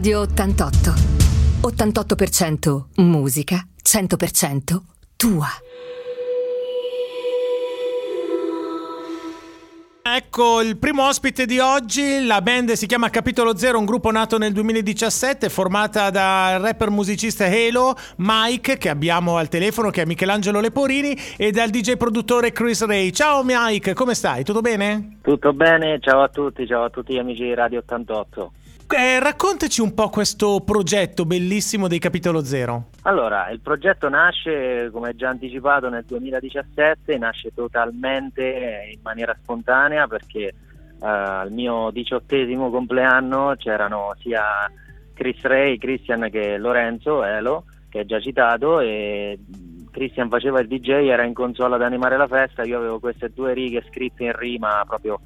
Radio 88. 88% musica, 100% tua. Ecco il primo ospite di oggi, la band si chiama Capitolo Zero, un gruppo nato nel 2017, formata dal rapper musicista Halo, Mike, che abbiamo al telefono, che è Michelangelo Leporini, e dal DJ produttore Chris Ray. Ciao Mike, come stai? Tutto bene? Tutto bene, ciao a tutti, ciao a tutti gli amici di Radio 88. Eh, raccontaci un po' questo progetto bellissimo dei Capitolo Zero. Allora, il progetto nasce, come già anticipato, nel 2017, nasce totalmente in maniera spontanea perché eh, al mio diciottesimo compleanno c'erano sia Chris Ray, Christian che Lorenzo, Elo, che è già citato, e Christian faceva il DJ, era in console ad animare la festa, io avevo queste due righe scritte in rima proprio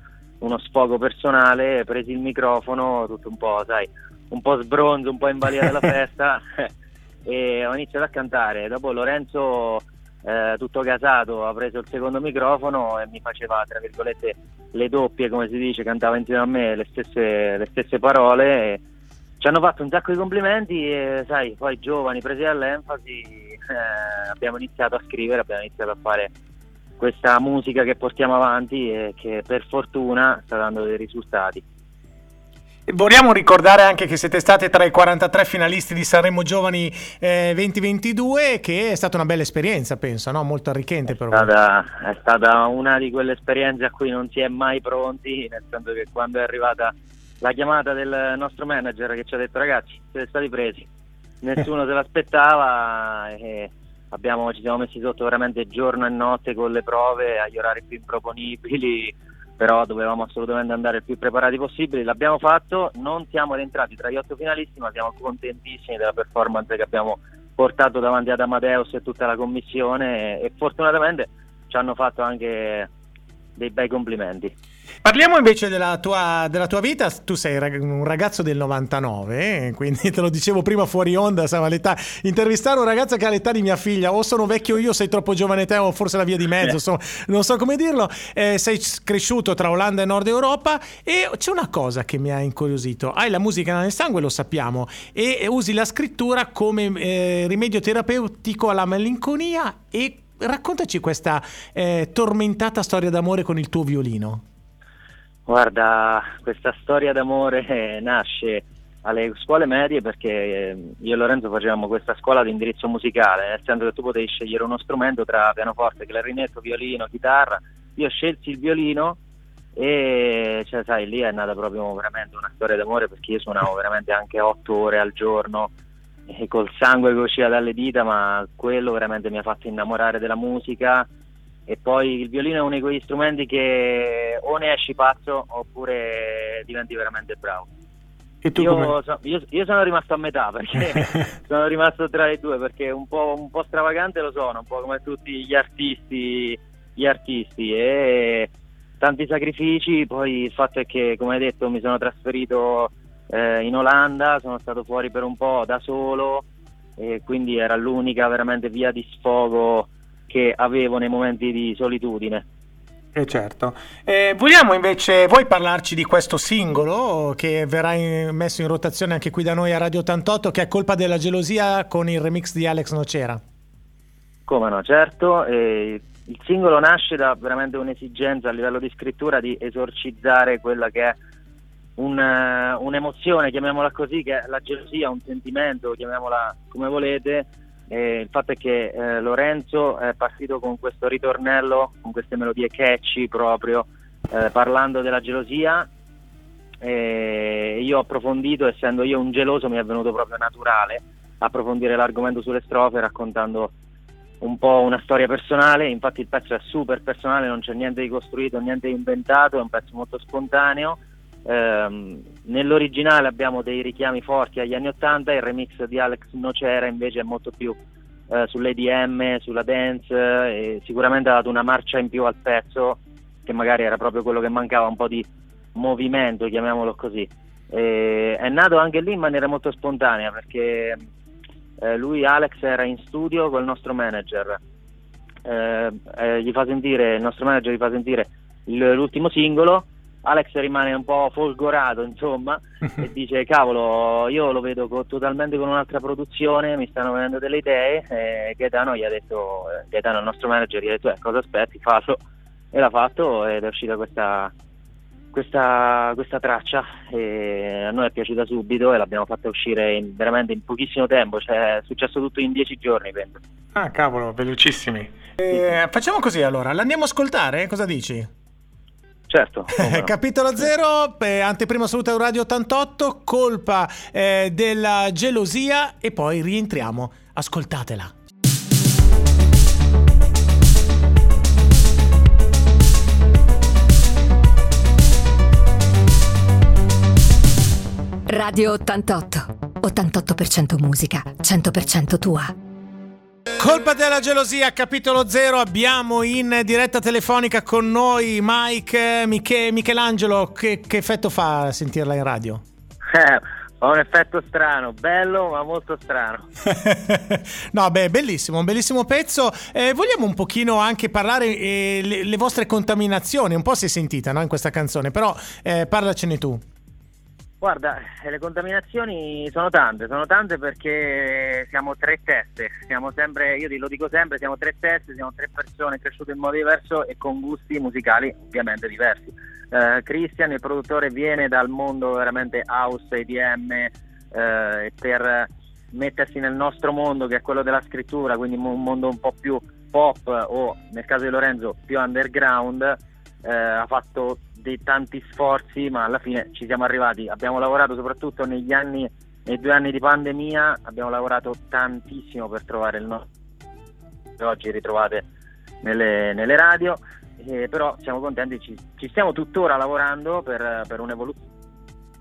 uno sfogo personale, presi il microfono, tutto un po', sai, un po' sbronzo, un po' in balia della festa e ho iniziato a cantare. Dopo Lorenzo, eh, tutto casato, ha preso il secondo microfono e mi faceva, tra virgolette, le doppie, come si dice, cantava insieme a me le stesse, le stesse parole. ci hanno fatto un sacco di complimenti e, sai, poi giovani, presi dall'enfasi, eh, abbiamo iniziato a scrivere, abbiamo iniziato a fare questa musica che portiamo avanti e che per fortuna sta dando dei risultati. Vogliamo ricordare anche che siete state tra i 43 finalisti di Sanremo Giovani eh, 2022, che è stata una bella esperienza, penso, no? molto arricchente per voi. È stata una di quelle esperienze a cui non si è mai pronti, nel senso che quando è arrivata la chiamata del nostro manager che ci ha detto ragazzi, siete stati presi, nessuno se l'aspettava e abbiamo, ci siamo messi sotto veramente giorno e notte con le prove agli orari più improponibili, però dovevamo assolutamente andare il più preparati possibile, l'abbiamo fatto, non siamo rientrati tra gli otto finalisti, ma siamo contentissimi della performance che abbiamo portato davanti ad Amadeus e tutta la commissione e, e fortunatamente ci hanno fatto anche dei bei complimenti. Parliamo invece della tua, della tua, vita, tu sei un ragazzo del 99, eh? quindi te lo dicevo prima fuori onda, stava l'età. Intervistare un ragazzo che ha l'età di mia figlia, o sono vecchio io, sei troppo giovane te, o forse la via di mezzo, so, non so come dirlo. Eh, sei cresciuto tra Olanda e Nord Europa e c'è una cosa che mi ha incuriosito. Hai la musica nel sangue, lo sappiamo, e usi la scrittura come eh, rimedio terapeutico alla malinconia e raccontaci questa eh, tormentata storia d'amore con il tuo violino. Guarda, questa storia d'amore nasce alle scuole medie perché eh, io e Lorenzo facevamo questa scuola di indirizzo musicale, nel senso che tu potevi scegliere uno strumento tra pianoforte, clarinetto, violino, chitarra. Io scelsi il violino e cioè, sai, lì è nata proprio veramente una storia d'amore perché io suonavo veramente anche otto ore al giorno e col sangue che usciva dalle dita, ma quello veramente mi ha fatto innamorare della musica. E poi il violino è uno di quegli strumenti che o ne esci pazzo oppure diventi veramente bravo. Io, so, io, io, sono rimasto a metà perché sono rimasto tra le due perché un po', un po', stravagante lo sono, un po' come tutti gli artisti, gli artisti. E tanti sacrifici, poi il fatto è che come hai detto mi sono trasferito eh, in Olanda, sono stato fuori per un po' da solo e quindi era l'unica veramente via di sfogo che avevo nei momenti di solitudine. Eh certo. Eh, vogliamo invece, vuoi parlarci di questo singolo che verrà in, messo in rotazione anche qui da noi a Radio 88 che è Colpa della gelosia con il remix di Alex Nocera? Come no, certo. Eh, il singolo nasce da veramente un'esigenza a livello di scrittura di esorcizzare quella che è un, un'emozione, chiamiamola così, che è la gelosia, un sentimento, chiamiamola come volete, eh, il fatto è che eh, Lorenzo è partito con questo ritornello, con queste melodie catchy proprio, eh, parlando della gelosia. E io ho approfondito, essendo io un geloso, mi è venuto proprio naturale approfondire l'argomento sulle strofe raccontando un po' una storia personale. Infatti, il pezzo è super personale, non c'è niente di costruito, niente di inventato, è un pezzo molto spontaneo. Eh, nell'originale abbiamo dei richiami forti agli anni 80, il remix di Alex Nocera invece è molto più eh, sull'EDM, sulla dance e sicuramente ha dato una marcia in più al pezzo che magari era proprio quello che mancava, un po' di movimento, chiamiamolo così. E è nato anche lì in maniera molto spontanea perché eh, lui Alex era in studio col nostro manager, eh, eh, gli fa sentire, il nostro manager gli fa sentire l'ultimo singolo Alex rimane un po' folgorato, insomma, e dice: Cavolo, io lo vedo co- totalmente con un'altra produzione, mi stanno venendo delle idee. E Gaetano gli ha detto: eh, Gaetano, il nostro manager, gli ha detto: eh, Cosa aspetti? Fallo. E l'ha fatto ed è uscita questa, questa, questa traccia. E a noi è piaciuta subito e l'abbiamo fatta uscire in, veramente in pochissimo tempo, cioè è successo tutto in dieci giorni, penso. Ah, cavolo, velocissimi. Eh, facciamo così allora, l'andiamo a ascoltare? Cosa dici? Certo. no. Capitolo 0, eh, anteprima assoluta Radio 88, colpa eh, della gelosia e poi rientriamo. Ascoltatela. Radio 88. 88% musica, 100% tua. Colpa della gelosia, capitolo 0, abbiamo in diretta telefonica con noi Mike eh, Miche- Michelangelo. Che, che effetto fa sentirla in radio? Eh, ha un effetto strano, bello ma molto strano. no, beh, bellissimo, un bellissimo pezzo. Eh, vogliamo un pochino anche parlare eh, le, le vostre contaminazioni, un po' si è sentita no, in questa canzone, però eh, parlacene tu. Guarda, eh, le contaminazioni sono tante, sono tante perché siamo tre teste, siamo sempre, io lo dico sempre, siamo tre teste, siamo tre persone cresciute in modo diverso e con gusti musicali ovviamente diversi. Eh, Christian, il produttore, viene dal mondo veramente house, EDM, eh, e per mettersi nel nostro mondo che è quello della scrittura, quindi un mondo un po' più pop o nel caso di Lorenzo più underground, eh, ha fatto dei tanti sforzi, ma alla fine ci siamo arrivati. Abbiamo lavorato soprattutto negli anni, nei due anni di pandemia, abbiamo lavorato tantissimo per trovare il nostro che oggi ritrovate nelle, nelle radio, eh, però siamo contenti, ci, ci stiamo tuttora lavorando per, per un'evoluzione,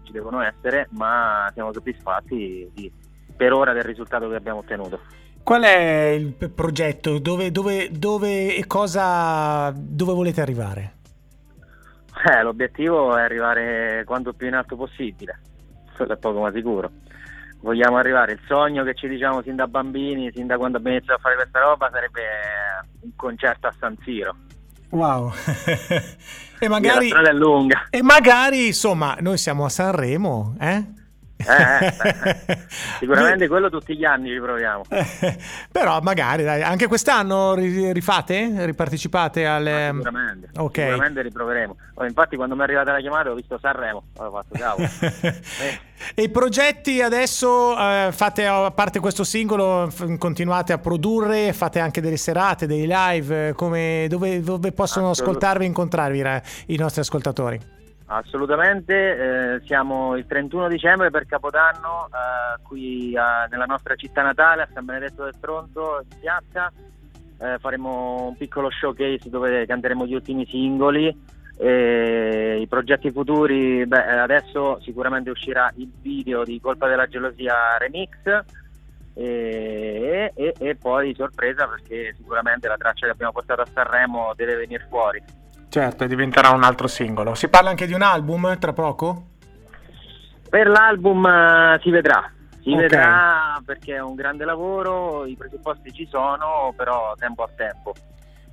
ci devono essere, ma siamo soddisfatti di, per ora del risultato che abbiamo ottenuto. Qual è il progetto? Dove, dove, dove e cosa dove volete arrivare? Eh, l'obiettivo è arrivare quanto più in alto possibile, quello è poco ma sicuro. Vogliamo arrivare, il sogno che ci diciamo sin da bambini, sin da quando abbiamo iniziato a fare questa roba, sarebbe un concerto a San Siro. Wow. e La magari strada è lunga. e magari, insomma, noi siamo a Sanremo, eh? Eh, eh, Sicuramente quello tutti gli anni ci proviamo. Eh, Però magari, dai, anche quest'anno ri- rifate? Ripartecipate alle... Sicuramente, Ok. sicuramente riproveremo. Oh, infatti quando mi è arrivata la chiamata ho visto Sanremo, ho fatto cavolo. Eh, e i progetti adesso eh, fate a parte questo singolo f- continuate a produrre fate anche delle serate dei live eh, come, dove, dove possono ascoltarvi e incontrarvi ra- i nostri ascoltatori Assolutamente, eh, siamo il 31 dicembre per Capodanno eh, qui a- nella nostra città natale a San Benedetto del Tronto in piazza. Eh, faremo un piccolo showcase dove canteremo gli ultimi singoli. E I progetti futuri, beh, eh, adesso sicuramente uscirà il video di Colpa della Gelosia Remix e, e- e poi sorpresa perché sicuramente la traccia che abbiamo portato a Sanremo deve venire fuori. Certo diventerà un altro singolo si parla anche di un album tra poco? Per l'album eh, si vedrà, si Ok. vedrà perché è un grande lavoro, i presupposti ci sono, però tempo a tempo.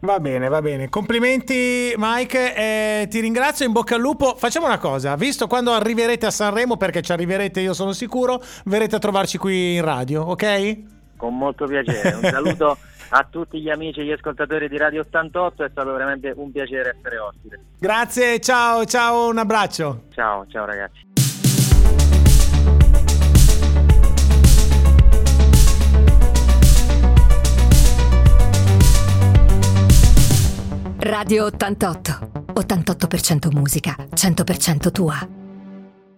Va bene, va bene. Complimenti Mike, eh, ti ringrazio, in bocca al lupo. Facciamo una cosa, visto quando arriverete a Sanremo, perché ci arriverete io sono sicuro, verrete a trovarci qui in radio, ok? Con molto piacere. Un saluto a tutti gli amici e gli ascoltatori di Radio 88, è stato veramente un piacere essere ospite. Grazie, ciao, ciao, un abbraccio. Ciao, ciao ragazzi. Radio 88. 88% musica, 100% tua.